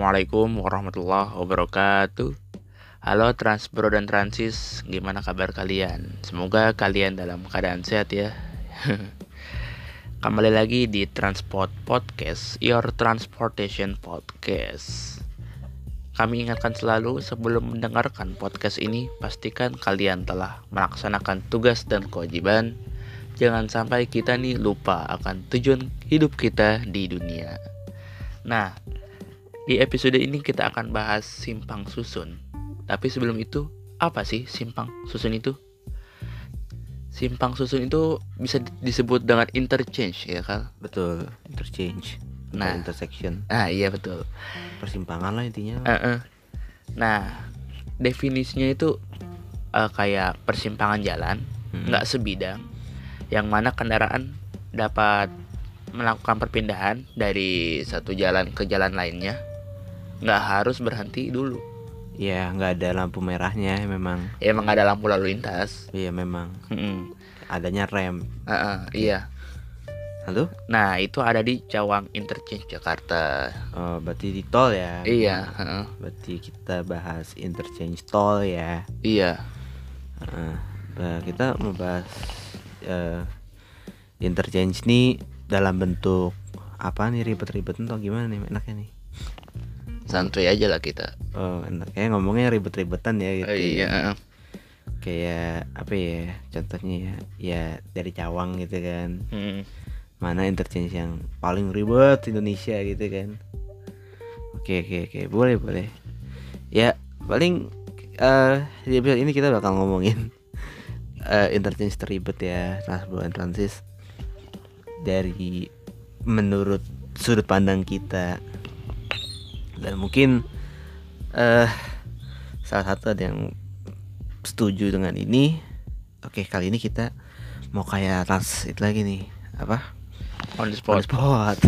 Assalamualaikum warahmatullahi wabarakatuh. Halo Transbro dan Transis. Gimana kabar kalian? Semoga kalian dalam keadaan sehat ya. Kembali lagi di Transport Podcast Your Transportation Podcast. Kami ingatkan selalu sebelum mendengarkan podcast ini Pastikan kalian telah melaksanakan tugas dan kewajiban. Jangan sampai kita nih lupa akan tujuan hidup kita di dunia. Nah, di episode ini kita akan bahas simpang susun. Tapi sebelum itu, apa sih simpang susun itu? Simpang susun itu bisa disebut dengan interchange ya kan? Betul, interchange. Nah. Nah, intersection. Ah iya betul. Persimpangan lah intinya. Eh, eh. Nah, definisinya itu eh, kayak persimpangan jalan, Hmm. nggak sebidang, yang mana kendaraan dapat melakukan perpindahan dari satu jalan ke jalan lainnya, nggak harus berhenti dulu. Ya, nggak ada lampu merahnya memang. Ya, emang ada lampu lalu lintas. Iya, memang. Mm-mm. Adanya rem. Eh, eh, iya. Lalu? Nah, itu ada di Cawang Interchange Jakarta. Oh, berarti di tol ya. Iya, heeh. Berarti kita bahas interchange tol ya. iya. Bah, kita mau bahas eh, interchange nih dalam bentuk apa nih ribet-ribet atau gimana nih enaknya nih? Santuy aja lah kita. Oh, enaknya ngomongnya ribet-ribetan ya gitu. Oh, iya. Kayak apa ya? Contohnya ya, ya dari Cawang gitu kan. Mm. mana interchange yang paling ribet Indonesia gitu kan oke oke oke boleh boleh ya paling eh di episode ini kita bakal ngomongin eh, interchange terribet ya Transport and Transis dari menurut sudut pandang kita dan mungkin eh salah satu ada yang setuju dengan ini oke kali ini kita mau kayak trans itu lagi nih apa On the on spot. the spot.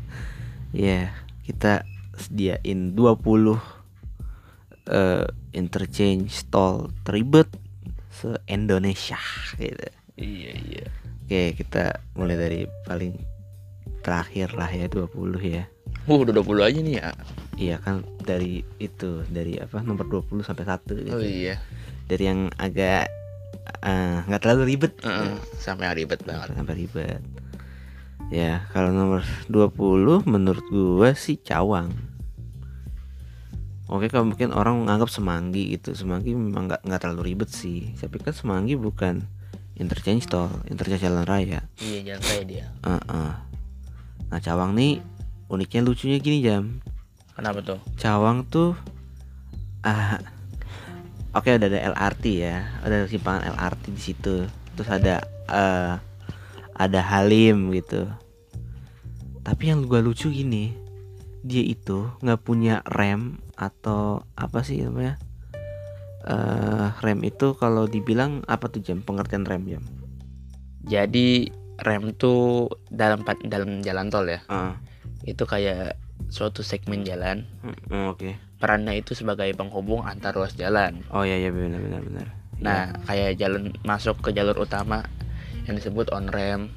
ya, kita sediain 20 eh interchange tol teribet se-Indonesia gitu. Iya, iya. Oke, kita mulai dari paling terakhir lah ya 20 ya. Uh, udah 20 aja nih ya. Iya kan dari itu dari apa nomor 20 sampai 1 gitu. Oh iya. Dari yang agak eh, nggak terlalu ribet Heeh, sampai yang ribet banget. sampai ribet. Ya, kalau nomor 20 menurut gua sih Cawang. Oke, kalau mungkin orang menganggap Semanggi gitu. Semanggi memang nggak nggak terlalu ribet sih. Tapi kan Semanggi bukan interchange tol, interchange jalan raya. Iya, jangan kayak dia. Heeh. Nah, Cawang nih uniknya lucunya gini jam. Kenapa tuh? Cawang tuh ah Oke udah ada LRT ya, ada simpangan LRT di situ. Terus ada eh ada Halim gitu. Tapi yang gua lucu gini, dia itu nggak punya rem atau apa sih namanya? eh rem itu kalau dibilang apa tuh jam pengertian rem jam? Jadi rem tuh dalam dalam jalan tol ya. Ah, Itu kayak suatu segmen jalan. mm, oke. Perannya itu sebagai penghubung antar ruas jalan. Oh iya iya benar benar benar. Nah, kayak jalan masuk ke jalur utama yang disebut on ramp,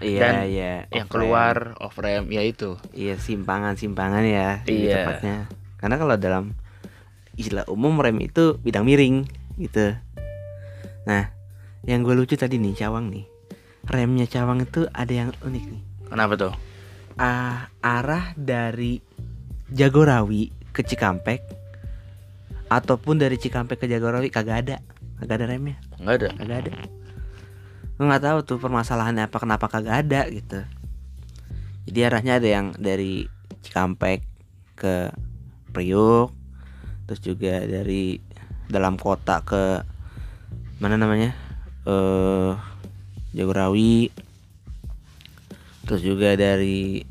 iya dan iya. yang off-ramp. keluar off ramp ya itu. Iya simpangan-simpangan ya Iya. tepatnya. Karena kalau dalam istilah umum rem itu bidang miring gitu. Nah, yang gue lucu tadi nih Cawang nih. Remnya Cawang itu ada yang unik nih. Kenapa tuh? Ah, arah dari Jagorawi ke Cikampek ataupun dari Cikampek ke Jagorawi kagak ada. Kagak ada remnya, Enggak ada. kagak ada. Nggak tahu tuh permasalahannya apa kenapa kagak ada gitu. Jadi arahnya ada yang dari Cikampek ke Priuk, terus juga dari dalam kota ke mana namanya eh Jagorawi, terus juga dari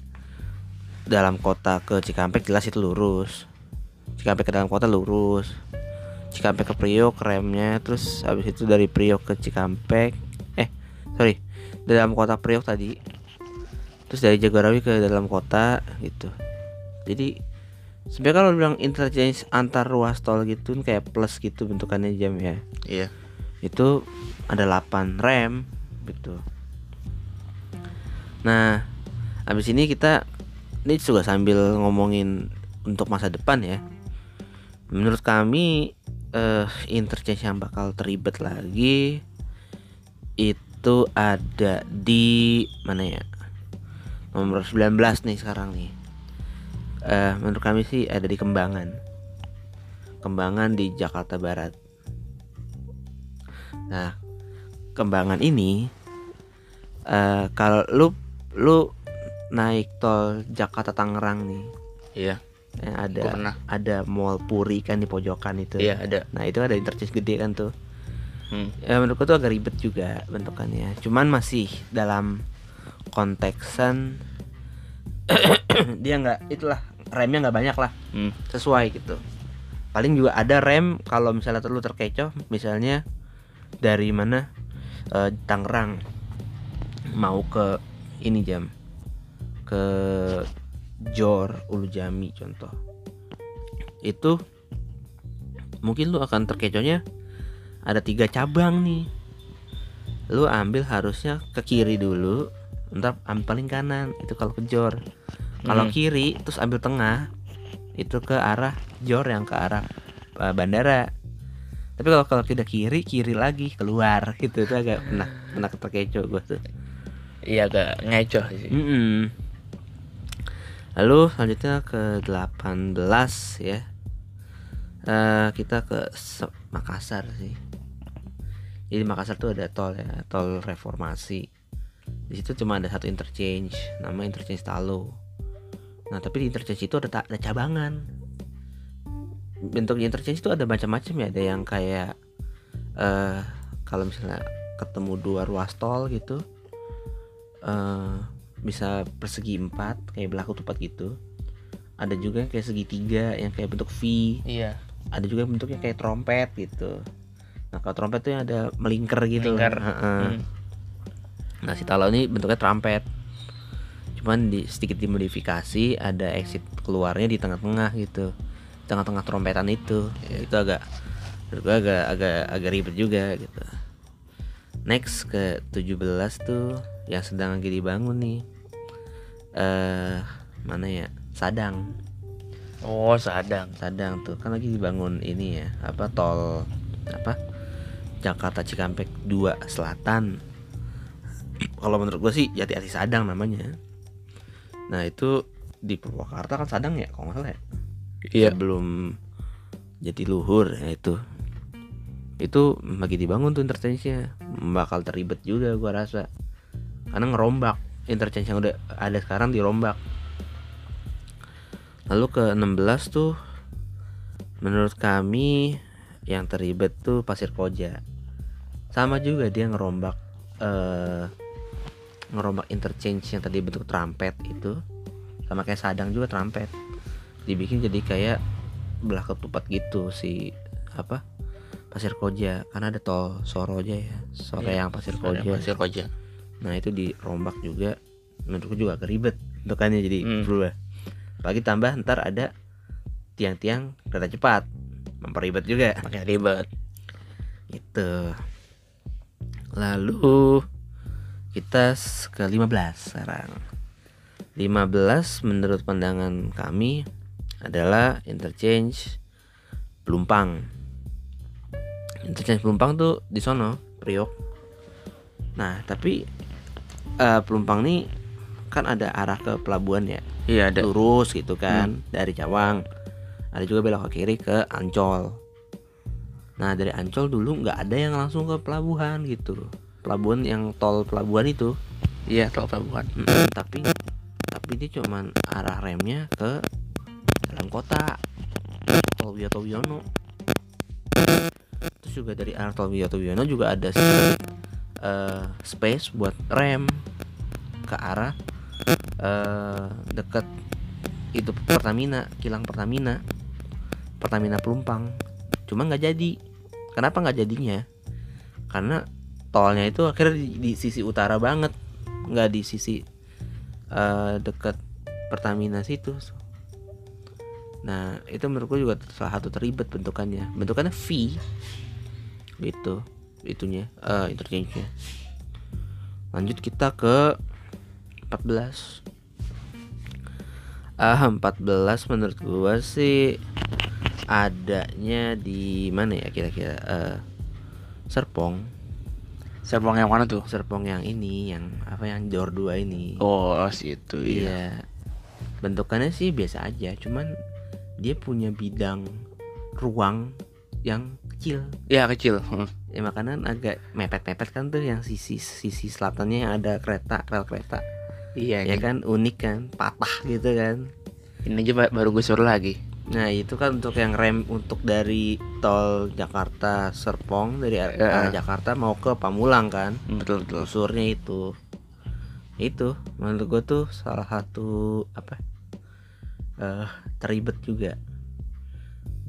dalam kota ke Cikampek jelas itu lurus. Cikampek ke dalam kota lurus. Cikampek ke Priok remnya terus habis itu dari Priok ke Cikampek eh sorry dari dalam kota Priok tadi terus dari Jagorawi ke dalam kota gitu jadi sebenarnya kalau bilang interchange antar ruas tol gitu kan kayak plus gitu bentukannya jam ya Iya. itu ada 8 rem gitu nah habis ini kita ini juga sambil ngomongin untuk masa depan ya. Menurut kami eh, interchange yang bakal teribet lagi itu ada di mana ya? Nomor 19 nih sekarang nih. Eh, menurut kami sih ada di Kembangan. Kembangan di Jakarta Barat. Nah Kembangan ini eh, kalau lu lu naik tol Jakarta Tangerang nih Iya, gua ada pernah. ada mall Puri kan di pojokan itu Iya, ada. nah itu ada interchange gede kan tuh Hmm. ya menurutku tuh agak ribet juga bentukannya cuman masih dalam konteksan dia nggak itulah remnya nggak banyak lah Hmm. sesuai gitu paling juga ada rem kalau misalnya terlalu terkecoh misalnya dari mana Eh, Tangerang mau ke ini jam. Ke Jor Ulu Jami contoh. Itu mungkin lu akan terkecohnya ada tiga cabang nih. Lu ambil harusnya ke kiri dulu ntar ambil paling kanan itu kalau ke Jor. Kalau Hmm. kiri terus ambil tengah itu ke arah Jor yang ke arah uh, bandara. Tapi kalau kalau tidak kiri kiri lagi keluar gitu. Itu agak pernah pernah terkecoh gue tuh Iya agak ngecoh sih. Mm-mm. Lalu selanjutnya ke 18 ya. Eh kita ke Makassar sih. Jadi Makassar tuh ada tol ya, tol reformasi. Di situ cuma ada satu interchange, nama interchange Talo. Nah tapi di interchange itu ada, ada cabangan. Bentuk interchange itu ada macam-macam ya, ada yang kayak eh kalau misalnya ketemu dua ruas tol gitu, eh bisa persegi empat kayak berlaku tepat gitu. Ada juga kayak segitiga yang kayak bentuk V. Iya. ada juga bentuknya kayak trompet gitu. Nah kalau trompet tuh yang ada melingkar gitu Melingkar. Hmm. nah si talo ini bentuknya trompet. Cuman di sedikit dimodifikasi ada exit keluarnya di tengah-tengah gitu. Tengah-tengah trompetan itu. Iya. itu agak menurut gua agak agak agak ribet juga gitu. Next ke 17 tuh yang sedang lagi dibangun nih. Eh mana ya? Sadang. Oh Sadang. Sadang tuh. Kan lagi dibangun ini ya apa tol apa Jakarta Cikampek 2 Selatan. Kalau menurut gue sih Jati Asih Sadang namanya. Nah itu di Purwakarta kan Sadang ya kalau nggak salah ya? Iya. sebelum jadi luhur ya itu. Itu lagi dibangun tuh interchange-nya. Bakal teribet juga gua rasa karena ngerombak. Interchange yang udah ada sekarang dirombak. Lalu ke 16 tuh menurut kami yang teribet tuh Pasir Koja. Sama juga dia ngerombak eh ngerombak interchange yang tadi bentuk trampet itu. Sama kayak Sadang juga trampet dibikin jadi kayak belah ketupat gitu si apa Pasir Koja. Karena ada tol Soroja ya. Sore Iya, yang Pasir Koja. Pasir Koja. Nah itu dirombak juga. Menurutku juga keribet bentukannya jadi Hmm. berubah. Apalagi tambah ntar ada tiang-tiang kereta cepat. Memperibet juga. Makin ribet. itu lalu kita ke 15 sekarang. 15 menurut pandangan kami adalah interchange Pelumpang. Interchange Pelumpang tuh di sono Priok. Nah tapi eh, Pelumpang nih kan ada arah ke pelabuhan ya? Iya ada. lurus gitu kan dari Cawang ada juga belok ke kiri ke Ancol. Nah dari Ancol dulu nggak ada yang langsung ke pelabuhan gitu. Pelabuhan yang tol pelabuhan itu. Iya tol pelabuhan. Mm, tapi tapi dia cuman arah remnya ke dalam kota. Tol Wiyoto Wiono terus juga dari arah tol Wiyoto Wiono juga ada sedikit, eh, space buat rem ke arah eh deket itu Pertamina kilang Pertamina Pertamina Pelumpang. Cuma nggak jadi. Kenapa nggak jadinya? Karena tolnya itu akhirnya di, di sisi utara banget nggak di sisi eh, deket Pertamina situ. Nah itu menurutku juga salah satu teribet bentukannya. Bentukannya V gitu itunya eh interchange-nya. Lanjut kita ke 14 Ah 14 menurut gua sih adanya di mana ya kira-kira? Eh Serpong. Serpong yang mana tuh? Serpong yang ini yang apa yang door 2 ini. Oh, situ iya. iya. Bentukannya sih biasa aja cuman dia punya bidang ruang yang kecil Ya kecil. Hmm. ya makanan agak mepet-mepet kan tuh yang sisi sisi selatannya yang ada kereta rel kereta Iya, ya ini, kan unik kan patah gitu kan ini aja ba- baru gue suruh lagi. nah itu kan untuk yang rem untuk dari tol Jakarta Serpong dari ar- Ya. arah Jakarta mau ke Pamulang kan Hmm, Betul betul. usurnya itu itu menurut gue tuh salah satu apa eh teribet juga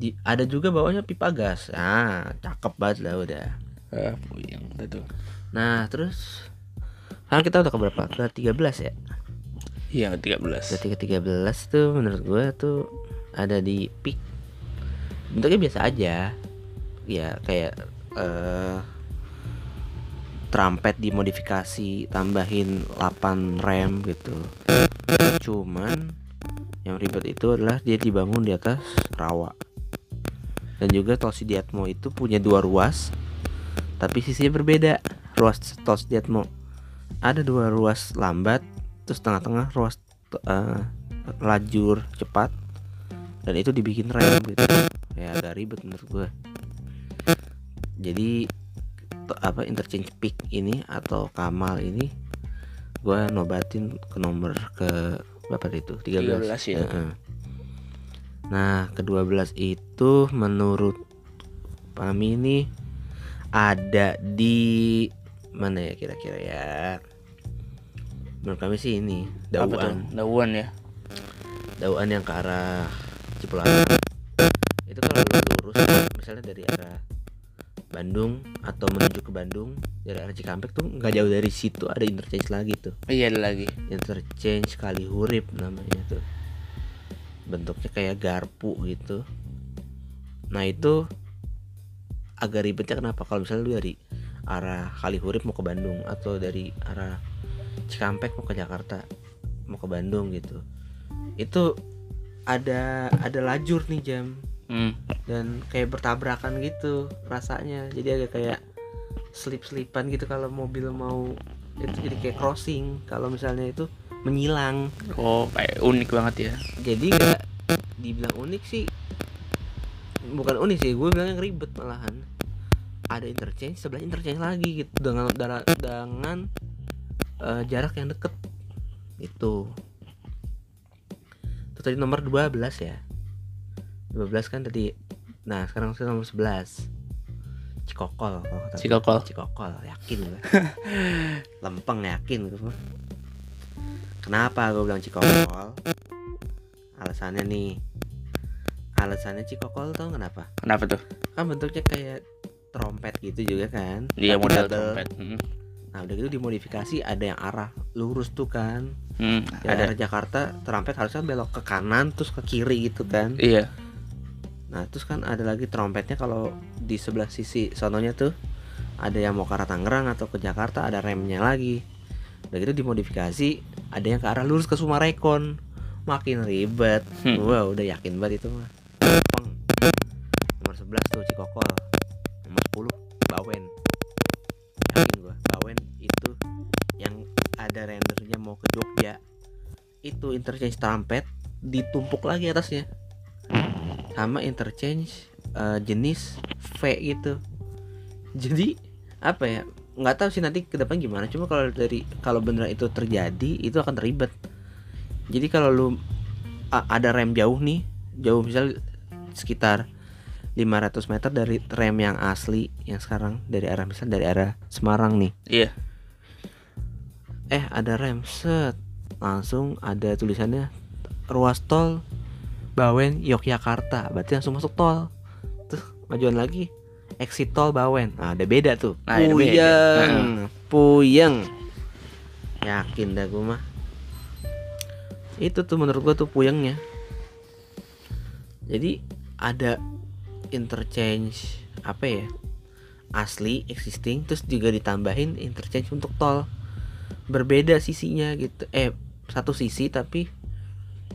di, ada juga bawahnya pipa gas. Ah cakep banget lah udah. Ah, puyeng itu. nah terus sekarang kita udah ke berapa ke 13 ya? Iya, 13. berarti ke 13 tuh menurut gue tuh ada di peak. Bentuknya biasa aja. Ya kayak eh trumpet dimodifikasi tambahin 8 rem gitu. Cuman yang ribet itu adalah dia dibangun di atas rawa dan juga tol Sidiatmo itu punya dua ruas tapi sisinya berbeda. Ruas tol Sidiatmo ada dua ruas lambat terus tengah-tengah ruas eh, lajur cepat dan itu dibikin rem gitu. Ya agak ribet menurut gue jadi apa interchange peak ini atau Kamal ini gue nobatin ke nomor ke berapa itu? 13, 13 ya. Heeh. Nah ke 12 itu menurut Pami ini ada di mana ya kira-kira ya? Menurut kami sih ini dauan. Dauan ya. dauan yang ke arah Cipularang. Itu kalau lu lurus misalnya dari arah Bandung atau menuju ke Bandung dari arah Cikampek tuh nggak jauh dari situ ada interchange lagi tuh. Iya ada lagi. interchange kali hurip namanya tuh bentuknya kayak garpu gitu. Nah itu agak ribetnya kenapa? Kalau misalnya lu dari arah kali hurip mau ke Bandung atau dari arah Cikampek mau ke Jakarta mau ke Bandung gitu itu ada ada lajur nih jam. Hmm. dan kayak bertabrakan gitu rasanya. Jadi agak kayak slip slipan gitu kalau mobil mau itu jadi kayak crossing. Kalau misalnya itu menyilang. Oh, kayak unik banget ya. jadi nggak dibilang unik sih. Bukan unik sih gue bilang yang ribet malahan. Ada interchange sebelah interchange lagi gitu dengan dara- dengan eh, jarak yang deket. Itu. Itu tadi nomor 12 ya. 12 kan tadi. Nah sekarang saya nomor 11 Cikokol kalau kata gue. Cikokol. Cikokol yakin gue lempeng yakin gue kenapa gue bilang Cikokol alasannya nih alasannya Cikokol tau kenapa Kenapa tuh? kan bentuknya kayak trompet gitu juga kan Tapi model trompet. Hmm. nah udah gitu dimodifikasi ada yang arah lurus tuh kan Hmm, ada. arah Jakarta trompet harusnya belok ke kanan terus ke kiri gitu kan Iya. nah terus kan ada lagi trompetnya kalau di sebelah sisi sononya tuh ada yang mau ke arah Tangerang atau ke Jakarta ada remnya lagi udah gitu dimodifikasi ada yang ke arah lurus ke Sumarekon. Makin ribet. Hmm. wah udah yakin banget itu mah. Nomor 11 tuh Cikokol. Nomor 10 Bawen. Yakin gua Bawen itu yang ada rendernya mau ke Jogja. Itu interchange trompet ditumpuk lagi atasnya. Sama interchange eh, jenis V gitu. Jadi apa ya nggak tahu sih nanti ke depan gimana. Cuma kalau dari kalau beneran itu terjadi itu akan ribet jadi kalau lu a- ada rem jauh nih jauh misal sekitar 500 meter dari rem yang asli yang sekarang dari arah misal dari arah Semarang nih. Iya. eh ada rem set. Langsung ada tulisannya ruas tol Bawen Yogyakarta. Berarti langsung masuk tol. Terus majuan lagi exit tol Bawen. Nah ada beda tuh. Nah, ada beda. puyeng. Puyeng. Yakin dah gue mah. Itu tuh menurut gua tuh puyengnya. Jadi ada interchange apa ya? Asli existing terus juga ditambahin interchange untuk tol. Berbeda sisinya gitu. Eh satu sisi tapi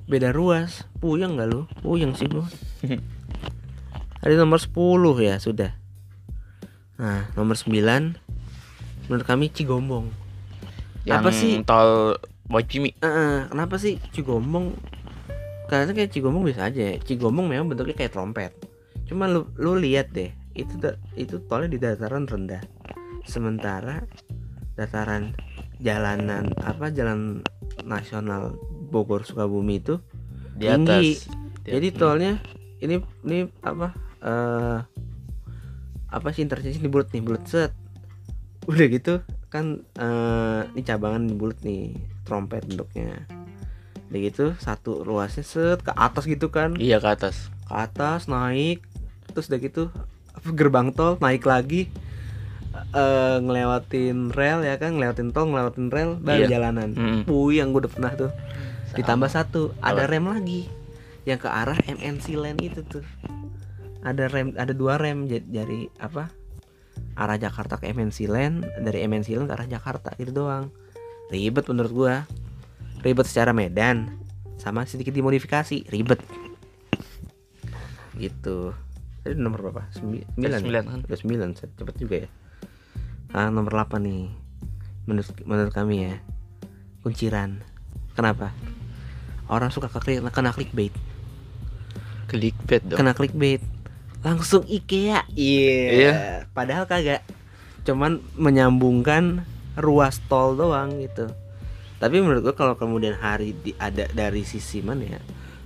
beda ruas. Puyeng nggak lu? Puyeng sih gua. Ada nomor 10 ya sudah nah nomor 9 menurut kami Cigombong Yang Apa sih? tol Bojimi. Eh, eh, kenapa sih Cigombong karena kayak Cigombong bisa aja ya. Cigombong memang bentuknya kayak trompet cuma lu lu lihat deh itu itu tolnya di dataran rendah sementara dataran jalanan apa jalan nasional Bogor Sukabumi itu Di Tinggi. atas. jadi tolnya ini ini apa eh apa sih interchange ini bulat nih bulat set. Udah gitu kan eh ini cabangan bulat nih trompet bentuknya. Udah gitu satu ruasnya set ke atas gitu kan. Iya ke atas. ke atas naik. Terus udah gitu gerbang tol naik lagi. Eh ngelewatin rel ya kan ngelewatin tol ngelewatin rel baru Iya. jalanan. Mm-mm. Puyeng gue udah pernah tuh. Ditambah satu ada rem lagi. Yang ke arah MNC Lane itu tuh ada rem ada dua rem dari apa? Arah Jakarta ke MNC Lane dari MNC Lane ke arah Jakarta itu doang. Ribet menurut gua. Ribet secara medan sama sedikit dimodifikasi ribet. Gitu. Tadi nomor berapa? Sembi- sembilan ya? Sembilan kan. sembilan cepet juga ya. Ah nomor 8 nih. Menurut menurut kami ya kunciran. Kenapa? Orang suka ke kena clickbait. Clickbait dong. kena clickbait langsung IKEA. Iya. Iya. padahal kagak. Cuman menyambungkan ruas tol doang gitu. Tapi menurut gua kalau kemudian hari di, ada dari sisi mana ya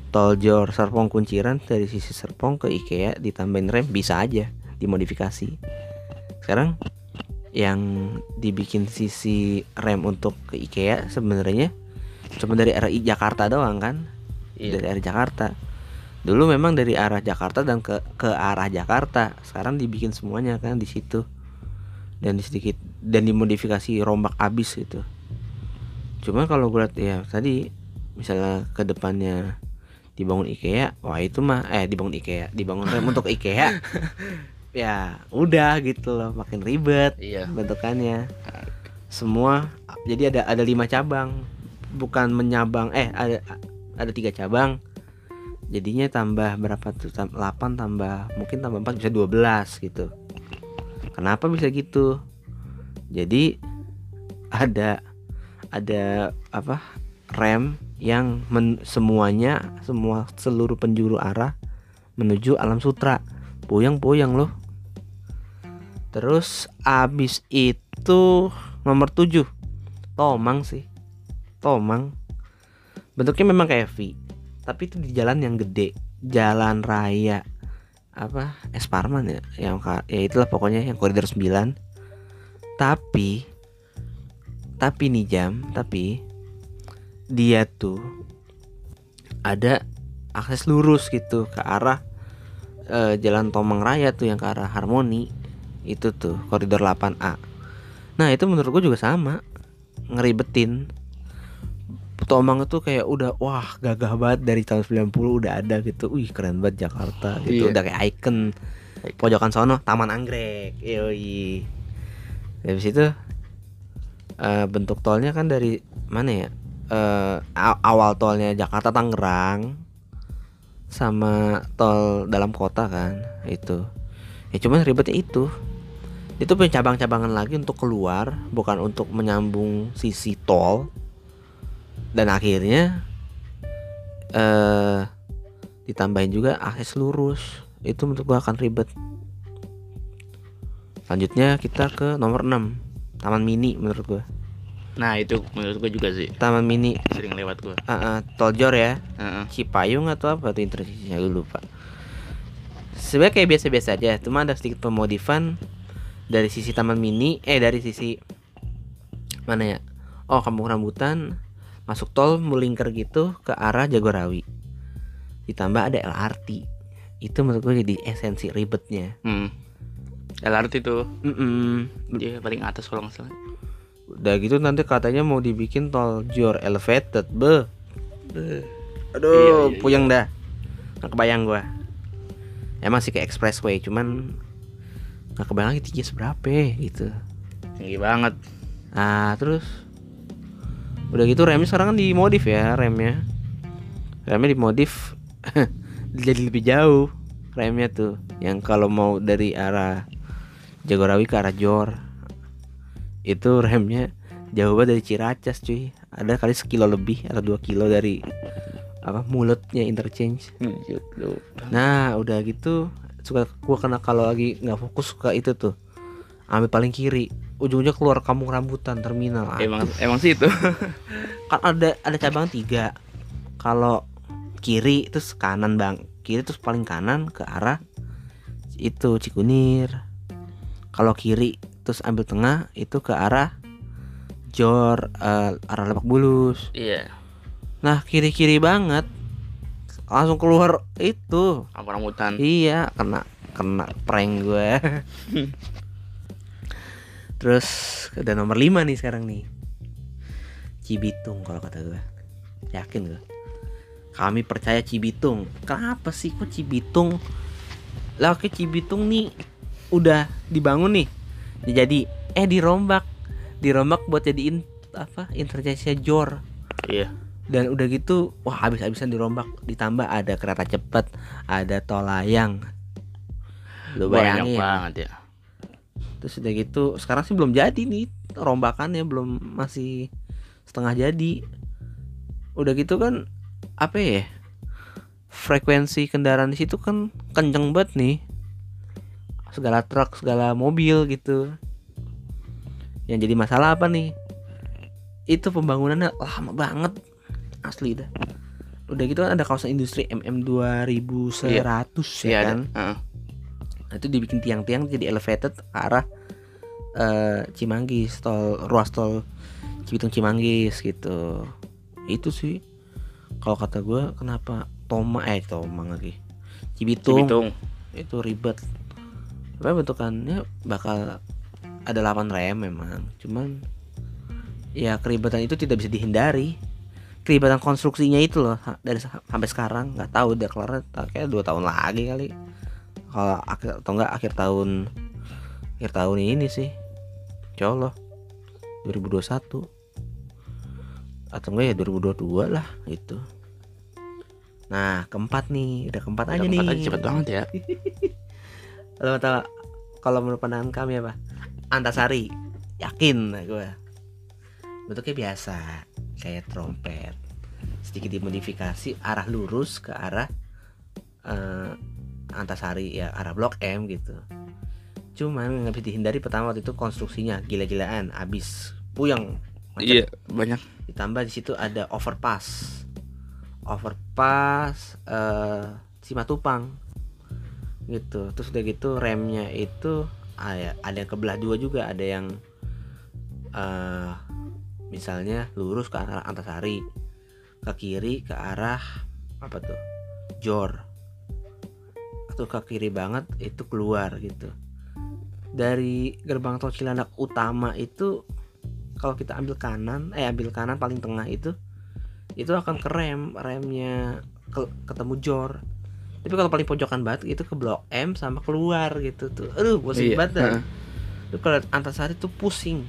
tol Jor Serpong Kunciran dari sisi Serpong ke IKEA ditambahin rem bisa aja dimodifikasi. Sekarang yang dibikin sisi rem untuk ke IKEA sebenarnya cuma dari arah I- Jakarta doang kan? Iya. dari arah Jakarta dulu memang dari arah Jakarta dan ke ke arah Jakarta. Sekarang dibikin semuanya kan di situ. Dan di sedikit dan dimodifikasi rombak abis gitu. Cuma kalau gue lihat ya tadi misalnya ke depannya dibangun IKEA wah itu mah eh dibangun IKEA dibangun rem untuk IKEA ya udah gitu loh makin ribet Iya. bentukannya. Semua jadi ada ada lima cabang. Bukan menyabang eh ada ada tiga cabang jadinya tambah berapa tuh Tam- 8 tambah mungkin tambah 4 bisa 12 gitu. Kenapa bisa gitu? Jadi ada ada apa rem yang men- semuanya semua seluruh penjuru arah menuju alam sutra. Puyeng-puyeng loh. Terus abis itu nomor 7 Tomang sih. Tomang. Bentuknya memang kayak V Tapi itu di jalan yang gede. Jalan raya Apa Esparman ya yang Ya itulah pokoknya yang koridor 9 Tapi Tapi nih jam Tapi Dia tuh Ada akses lurus gitu Ke arah eh, Jalan Tomang Raya tuh yang ke arah Harmoni. Itu tuh koridor 8A nah itu menurut gue juga sama ngeribetin Tomang itu kayak udah wah gagah banget dari tahun 90 udah ada gitu. Wih keren banget Jakarta gitu. Iya. udah kayak icon. pojokan sono Taman Anggrek. Yoi. Habis itu eh, bentuk tolnya kan dari mana ya? Eh, a- awal tolnya Jakarta Tangerang sama tol dalam kota kan itu. Ya cuman ribetnya itu. Itu punya cabang-cabangan lagi untuk keluar bukan untuk menyambung sisi tol dan akhirnya eh ditambahin juga akses lurus. Itu menurut gua akan ribet. Selanjutnya kita ke nomor 6 Taman Mini menurut gua. Nah itu menurut gue juga sih. Taman Mini. Sering lewat gue. ah, ah, tol Jor ya. Heeh. Cipayung atau apa tuh interchange gue lupa. Sebenarnya kayak biasa-biasa aja cuma ada sedikit pemodifan dari sisi taman mini eh dari sisi mana ya? Oh kampung rambutan masuk tol melingkar gitu ke arah Jagorawi ditambah ada LRT itu menurut gue jadi esensi ribetnya Hmm. LRT tuh Mm-mm. dia paling atas kalau nggak salah. udah gitu nanti katanya mau dibikin tol Jor elevated be Beuh. aduh Iya, iya, iya. puyeng dah nggak kebayang gua emang sih kayak expressway cuman nggak kebayang lagi tinggi seberapa gitu Tinggi banget. nah terus udah gitu remnya sekarang kan dimodif ya remnya. Remnya dimodif. Jadi lebih jauh remnya tuh. Yang kalau mau dari arah Jagorawi ke arah Jor. Itu remnya jauh banget dari Ciracas cuy. Ada kali sekilo lebih atau dua kilo dari apa mulutnya interchange. Gitu. Nah udah gitu suka gua kena kalau lagi nggak fokus suka itu tuh. Ambil paling kiri ujungnya keluar kampung rambutan terminal. Ah, emang emang sih itu kan ada ada cabang tiga. Kalau kiri terus kanan bang. Kiri terus paling kanan ke arah itu Cikunir. Kalau kiri terus ambil tengah itu ke arah Jor eh, arah Lebak Bulus. Iya. Nah kiri kiri banget. Langsung keluar itu. Apa rambutan. Iya kena kena prank gue terus udah nomor 5 nih sekarang nih. Cibitung kalau kata gue yakin gue kami percaya Cibitung. Kenapa sih kok Cibitung? Lah oke Cibitung nih udah dibangun nih. Jadi eh dirombak. Dirombak buat jadiin apa interchange Jor. Iya. Dan udah gitu wah habis-habisan dirombak. Ditambah ada kereta cepat ada tol layang. Lu banyak bayangin. Banget ya terus udah gitu sekarang sih belum jadi nih rombakannya belum masih setengah jadi. Udah gitu kan apa ya frekuensi kendaraan di situ kan kenceng banget nih. Segala truk segala mobil gitu. Yang jadi masalah apa nih? Itu pembangunannya lama banget asli dah. Udah gitu kan ada kawasan industri MM 2100 Iya. ya iya kan? Ada Heeh. Nah, itu dibikin tiang-tiang jadi elevated ke arah eh, Cimanggis tol ruas tol Cibitung Cimanggis gitu. Itu sih kalau kata gue kenapa Toma eh Toma lagi Cibitung, Cibitung. Itu ribet. Tapi bentukannya bakal ada 8 rem memang. Cuman ya keribetan itu tidak bisa dihindari. Keribatan konstruksinya itu loh dari sa- sampai sekarang. Nggak tahu udah kelar kayak dua tahun lagi kali kalau akhir atau enggak akhir tahun akhir tahun ini sih Insya Allah 2021 atau enggak ya 2022 lah itu nah keempat nih udah keempat aja Udah nih aja cepet banget ya Kalau tahu kalau menurut pandangan kami apa? Antasari. Yakin gue. Bentuknya biasa, kayak trompet. Sedikit dimodifikasi arah lurus ke arah eh, Antasari ya arah Blok M gitu. Cuman nggak bisa dihindari pertama waktu itu konstruksinya gila-gilaan, abis puyeng. Macet. iya banyak Ditambah di situ ada overpass. Overpass eh Simatupang gitu terus udah gitu remnya itu ah, ya, ada yang kebelah dua juga ada yang eh misalnya lurus ke arah Antasari ke kiri ke arah apa tuh Jor atau ke kiri banget itu keluar gitu. Dari gerbang tol Cilandak utama itu kalau kita ambil kanan eh ambil kanan paling tengah itu itu akan ke rem remnya ke- ketemu Jor. Tapi kalau paling pojokan banget itu ke blok M sama keluar gitu tuh. Aduh pusing Iya, banget dah. Itu kalau Antasari tuh pusing.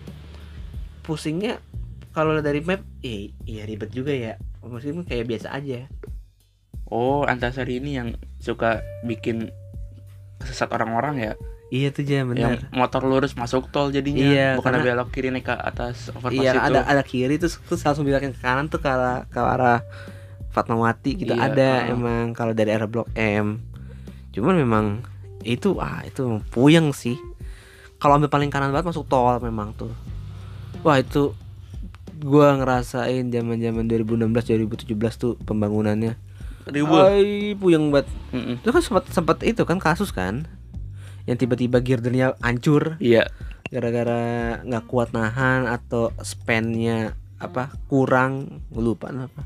Pusingnya kalau dari map eh, iya ribet juga ya. Meskipun kayak biasa aja. Oh Antasari ini yang suka bikin kesesat orang-orang ya. Iya tuh ya yang motor lurus masuk tol jadinya Iya, bukan karena- belok kiri nih ke atas overpass iya itu. ada ada kiri terus terus langsung belok ke kanan tuh ke arah ke arah Fatmawati gitu. Iya, ada heeh. emang kalau dari arah blok M. Cuman memang itu ah itu puyeng sih. Kalau ambil paling kanan banget masuk tol memang tuh. Wah itu gua ngerasain zaman zaman 2016 2017 tuh pembangunannya ribut Ay, puyeng banget. Mm-mm. itu kan sempat sempat itu kan kasus kan yang tiba-tiba girdernya hancur. Iya. Gara-gara nggak kuat nahan atau spannya apa kurang gue lupa apa.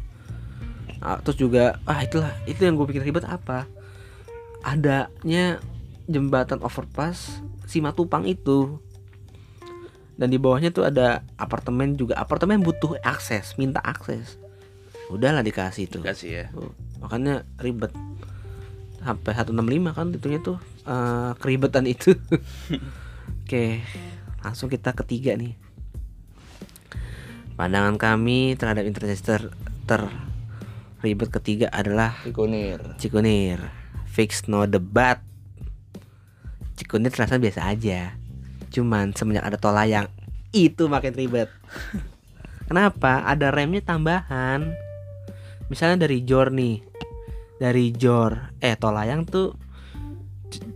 Ah, terus juga ah itulah itu yang gue pikir ribet apa? Adanya jembatan overpass Simatupang itu. Dan di bawahnya tuh ada apartemen juga. Apartemen butuh akses minta akses. Udahlah dikasih tuh. Kasih ya makanya ribet. Sampai 165 kan itunya tuh eh, keribetan itu. Oke langsung kita ketiga nih. Pandangan kami terhadap interchange ter, ter ribet ketiga adalah Cikunir. Cikunir. Fix no debat. Cikunir terasa biasa aja. Cuman semenjak ada tol layang itu makin ribet. Kenapa? Ada remnya tambahan misalnya dari Jor nih. Dari Jor. Eh tol layang tuh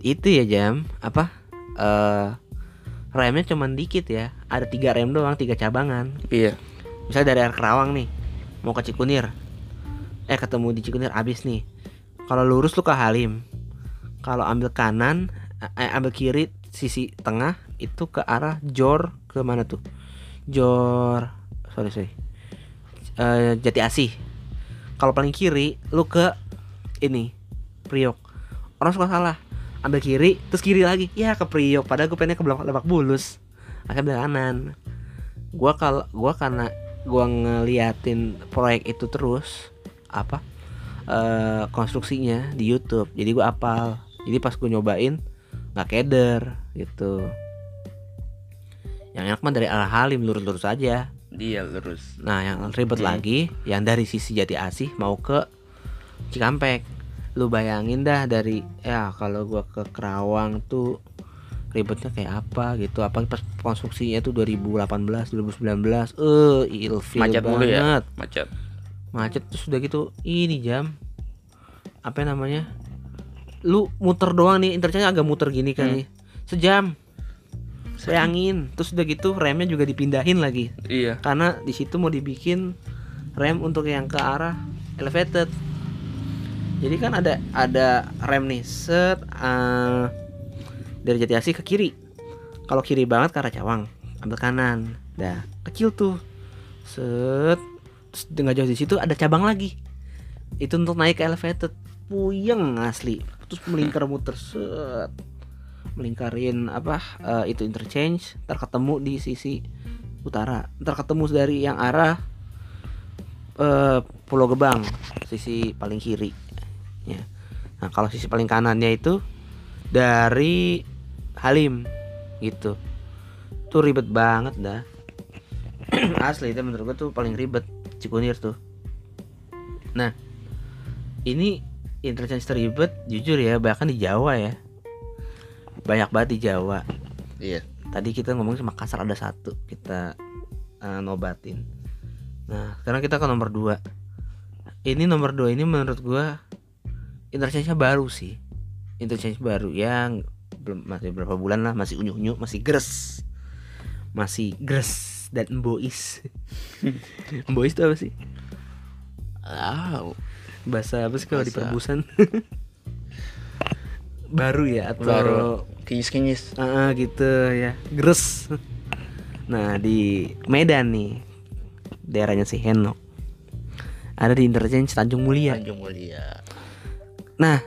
itu ya jam. Apa? Eh remnya cuman dikit ya. Ada tiga rem doang tiga cabangan. Iya. misalnya dari arah Kerawang nih mau ke Cikunir. Eh ketemu di Cikunir abis nih. Kalau lurus lu ke Halim. Kalau ambil kanan eh, ambil kiri sisi tengah itu ke arah Jor ke mana tuh? Jor sorry sorry. Eh, Jati Asih kalau paling kiri lu ke ini Priok. Orang suka salah. Ambil kiri terus kiri lagi. Ya ke Priok. Padahal gue pengennya ke Lebak, Lebak Bulus. Akhirnya kanan. Gua kalau gua karena gua ngeliatin proyek itu terus apa eh konstruksinya di YouTube. Jadi gua apal. Jadi pas gue nyobain nggak keder gitu. Yang enak mah dari arah Halim lurus-lurus aja Dia lurus. nah yang ribet Hmm. lagi yang dari sisi Jati Asih mau ke Cikampek lu bayangin dah dari ya kalau gua ke Kerawang tuh ribetnya kayak apa gitu apa pas konstruksinya tuh 2018 2019 eh ilfil Macet mulu ya. banget Macet. macet terus udah gitu ini jam apa namanya lu muter doang nih interchange agak muter gini kan Hmm. nih sejam bayangin. Terus udah gitu remnya juga dipindahin lagi. Iya. karena di situ mau dibikin rem untuk yang ke arah elevated. Jadi kan ada ada rem nih. Set eh, dari Jati Asih ke kiri. Kalau kiri banget ke arah Cawang ambil kanan. Dah kecil tuh. Set terus nggak jauh di situ ada cabang lagi. Itu untuk naik ke elevated. Puyeng asli. Terus melingkar muter set melingkarin apa eh, itu interchange ntar ketemu di sisi utara. Ntar ketemu dari yang arah eh, Pulau Gebang sisi paling kiri ya. Nah kalau sisi paling kanannya itu dari Halim gitu. Tuh ribet banget dah. Asli itu menurut gua tuh paling ribet Cikunir tuh. Nah ini interchange teribet jujur ya bahkan di Jawa ya banyak banget di Jawa. Iya. tadi kita ngomongin sama Makassar ada satu kita eh, nobatin. Nah sekarang kita ke nomor 2 ini nomor 2 ini menurut gua interchange baru sih. Interchange baru yang belum masih berapa bulan lah masih unyu unyu masih gres masih gres dan embois embois itu apa sih? Ah, bahasa apa sih kalau di perbusan baru ya atau baru. Kinyis-kinyis. Ah, gitu ya. Gres nah di Medan nih daerahnya si Henok ada di interchange Tanjung Mulia. Tanjung Mulia. nah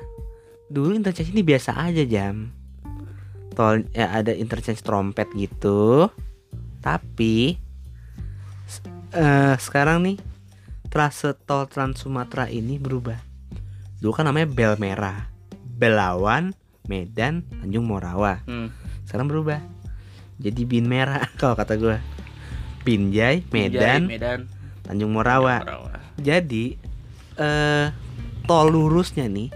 dulu interchange ini biasa aja jam. Tol ya ada interchange trompet gitu. Tapi eh, sekarang nih trase tol Trans Sumatera ini berubah. Dulu kan namanya Bel Merah Belawan Medan Tanjung Morawa Hmm. sekarang berubah jadi bin merah kalau kata gue Binjai Medan Medan. Tanjung Morawa Morawa. jadi eh tol lurusnya nih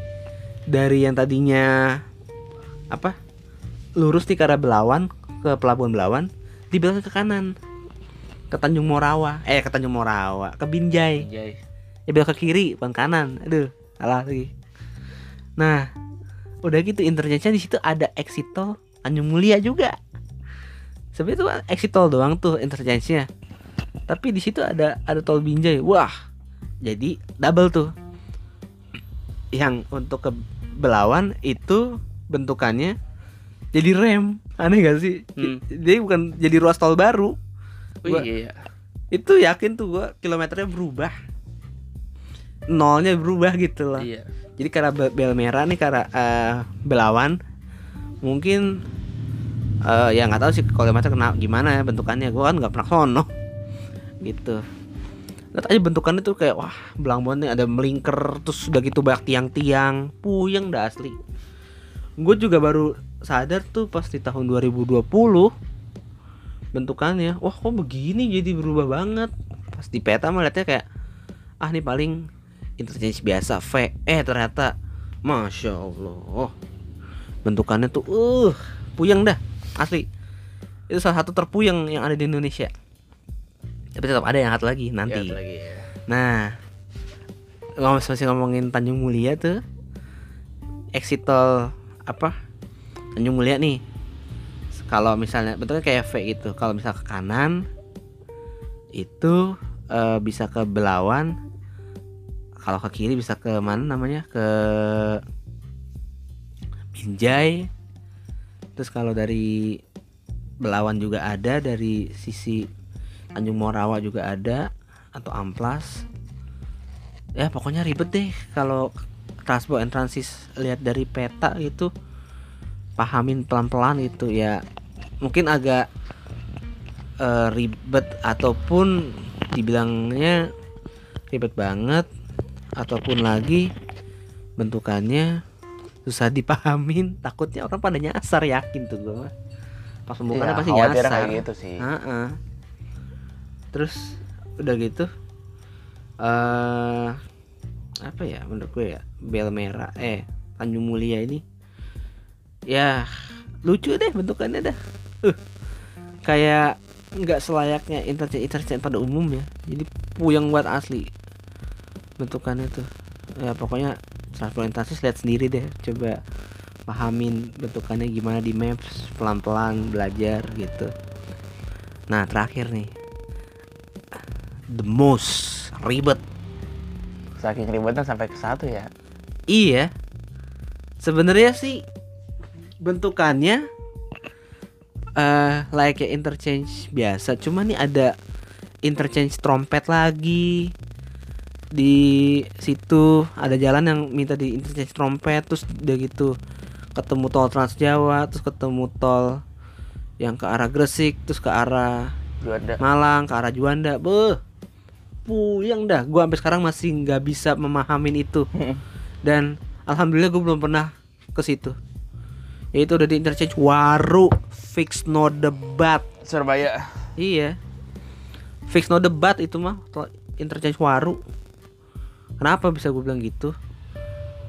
dari yang tadinya apa lurus nih ke arah Belawan ke Pelabuhan Belawan dibelok ke kanan ke Tanjung Morawa eh ke Tanjung Morawa ke Binjai Jai. ya belok ke kiri bukan kanan aduh salah lagi nah udah gitu interchange di situ ada exit tol. Tanjung Mulia juga. Sebenarnya itu exit tol doang tuh interchange-nya. Tapi di situ ada ada tol Binjai. Wah jadi double tuh. Yang untuk ke Belawan itu bentukannya jadi rem. Aneh gak sih? Hmm. jadi bukan jadi ruas tol baru. Oh Gua- iya. itu yakin tuh gua kilometernya berubah nolnya berubah gitu loh. Iya. jadi karena be- bel merah nih karena eh, belawan mungkin eh, ya nggak tahu sih kilometer kena gimana ya bentukannya. Gua kan nggak pernah sono. Gitu. Lihat aja bentukannya tuh kayak wah belang banget nih ada melingkar terus udah gitu banyak tiang-tiang puyeng dah asli. Gue juga baru sadar tuh pas di tahun 2020 bentukannya wah kok begini? Jadi berubah banget. Pas di peta mah liatnya kayak ah nih paling interchange biasa V eh ternyata masya allah bentukannya tuh uh puyeng dah asli itu salah satu terpuyeng yang ada di Indonesia tapi tetap ada yang satu lagi nanti Ya, lagi ya. Nah, ngomong masih ngomongin Tanjung Mulia tuh, exit tol apa? Tanjung Mulia nih. Kalau misalnya bentuknya kayak V itu, kalau misal ke kanan itu eh, bisa ke Belawan. Kalau ke kiri bisa ke mana namanya? Ke Binjai. Terus kalau dari Belawan juga ada, dari sisi Tanjung Morawa juga ada atau amplas ya pokoknya ribet deh kalau transport and transis lihat dari peta gitu pahamin pelan-pelan gitu ya mungkin agak eh, ribet ataupun dibilangnya ribet banget ataupun lagi bentukannya susah dipahamin takutnya orang pada nyasar yakin tuh gue mah pas pembukaannya Iya, pasti nyasar kayak gitu sih. Heeh. Terus udah gitu eh apa ya menurut gue ya bel merah eh Tanjung Mulia ini ya lucu deh bentukannya dah. Uh, kayak nggak selayaknya interchange interchange pada umumnya. Jadi puyeng buat asli bentukannya tuh. Ya pokoknya transportasi lihat sendiri deh coba pahamin bentukannya gimana di maps pelan-pelan belajar gitu. Nah terakhir nih The most ribet Saking ribetnya sampai ke satu ya. Iya Sebenarnya sih Bentukannya eh Layaknya interchange biasa Cuma nih ada Interchange trompet lagi Di situ Ada jalan yang minta di interchange trompet Terus udah gitu Ketemu tol Trans Jawa Terus ketemu tol Yang ke arah Gresik Terus ke arah Juanda. Malang ke arah Juanda. Beh puyeng dah. Gua sampai sekarang masih nggak bisa memahamin itu. Dan alhamdulillah gue belum pernah ke situ. Yaitu udah di interchange waru fix no debat. Surabaya. iya. Fix no debat itu mah interchange waru kenapa bisa gue bilang gitu?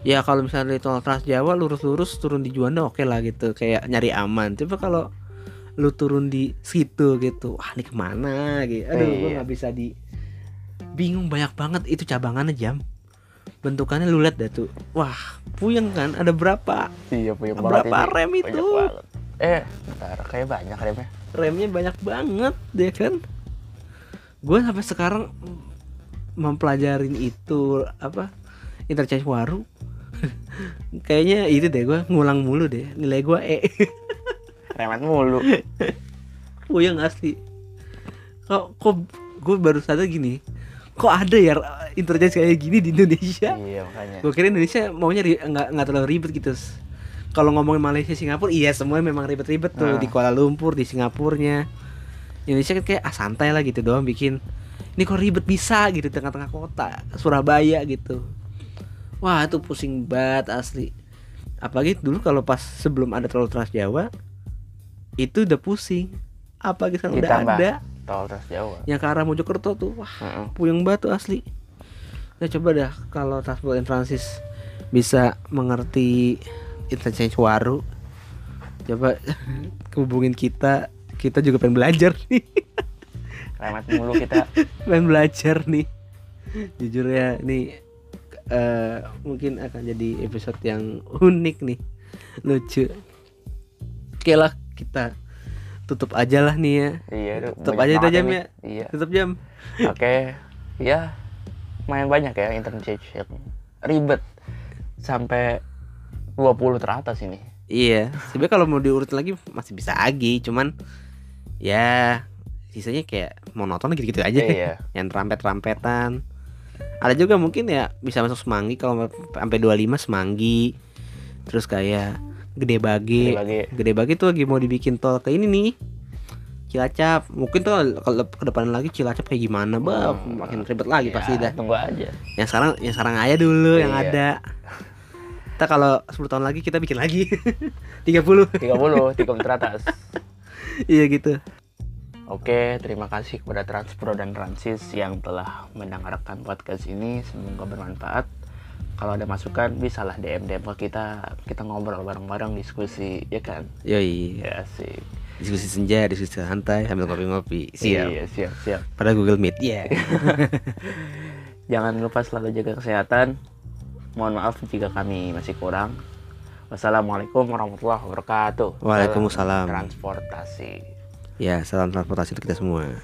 Ya kalau misalnya di tol Trans Jawa lurus-lurus turun di Juanda oke lah gitu. Kayak nyari aman. Coba kalau lu turun di situ gitu wah ini ke mana? Gitu. Aduh gue Iya. nggak bisa di bingung banyak banget. Itu cabangannya jam. Bentukannya lu lihat dah tuh. Wah puyeng kan? Ada berapa? Iya, punya Berapa rem Banyak itu? banget. Eh, bentar, kayak banyak remnya. remnya banyak banget deh kan? Gue sampai sekarang mempelajarin itu apa interchange waru. Kayaknya itu deh gue ngulang mulu deh nilai gue E. Remet mulu. puyeng asli. Kok kok gue baru sadar gini kok ada ya interchange kayak gini di Indonesia? Iya, makanya. gue kira Indonesia maunya nggak nggak terlalu ribet gitu. Kalau ngomongin Malaysia Singapura iya semuanya memang ribet-ribet tuh. Ah. di Kuala Lumpur di Singapurnya. Indonesia kan kayak ah, santai lah gitu doang bikin ini kok ribet bisa gitu tengah-tengah kota Surabaya gitu wah itu pusing banget asli apalagi dulu kalau pas sebelum ada tol Trans Jawa itu udah pusing apalagi sekarang udah Ditambah. ada Tol Trans Jawa. yang ke arah Mojokerto tuh wah Heeh. puyeng banget tuh asli ya coba dah kalau transport transit bisa mengerti interchange waru coba hubungin kita kita juga pengen belajar nih Remet mulu kita. pengen belajar nih jujur ya nih eh, mungkin akan jadi episode yang unik nih lucu oke lah kita tutup aja lah nih ya Iya, Tutup aja itu jam ini. ya. Iya. tutup jam Oke. Ya, main banyak ya yang ribet sampai 20 teratas ini. Iya, sebenarnya kalau mau diurut lagi masih bisa lagi, cuman ya sisanya kayak monoton gitu-gitu aja. Iya. Yang trampet-trampetan. Ada juga mungkin ya bisa masuk Semanggi kalau sampai 25 Semanggi. Terus kayak Gede. Bagi Gede Bage tuh lagi mau dibikin tol ke ini nih. Cilacap. Mungkin tuh kalau ke depan lagi Cilacap kayak gimana, bah, Hmm. makin ribet lagi pasti dah. Tunggu aja. Yang sekarang yang sekarang aja dulu yang Iya. ada. Kita kalau 10 tahun lagi kita bikin lagi. 30 30 tikum teratas. Iya gitu. Oke, terima kasih kepada Transpro dan Transis yang telah mendengarkan podcast ini. Semoga bermanfaat. Kalau ada masukan, bisalah DM DM ke kita. Kita ngobrol bareng-bareng, diskusi, ya kan? Yoi. Ya sih. Diskusi senja, diskusi santai sambil ngopi-ngopi. Siap. Iya, siap, siap. Pada Google Meet. Ya. Jangan lupa selalu jaga kesehatan. Mohon maaf jika kami masih kurang. Wassalamualaikum warahmatullahi wabarakatuh. Waalaikumsalam. Salam Transportasi. Ya, salam transportasi untuk kita semua.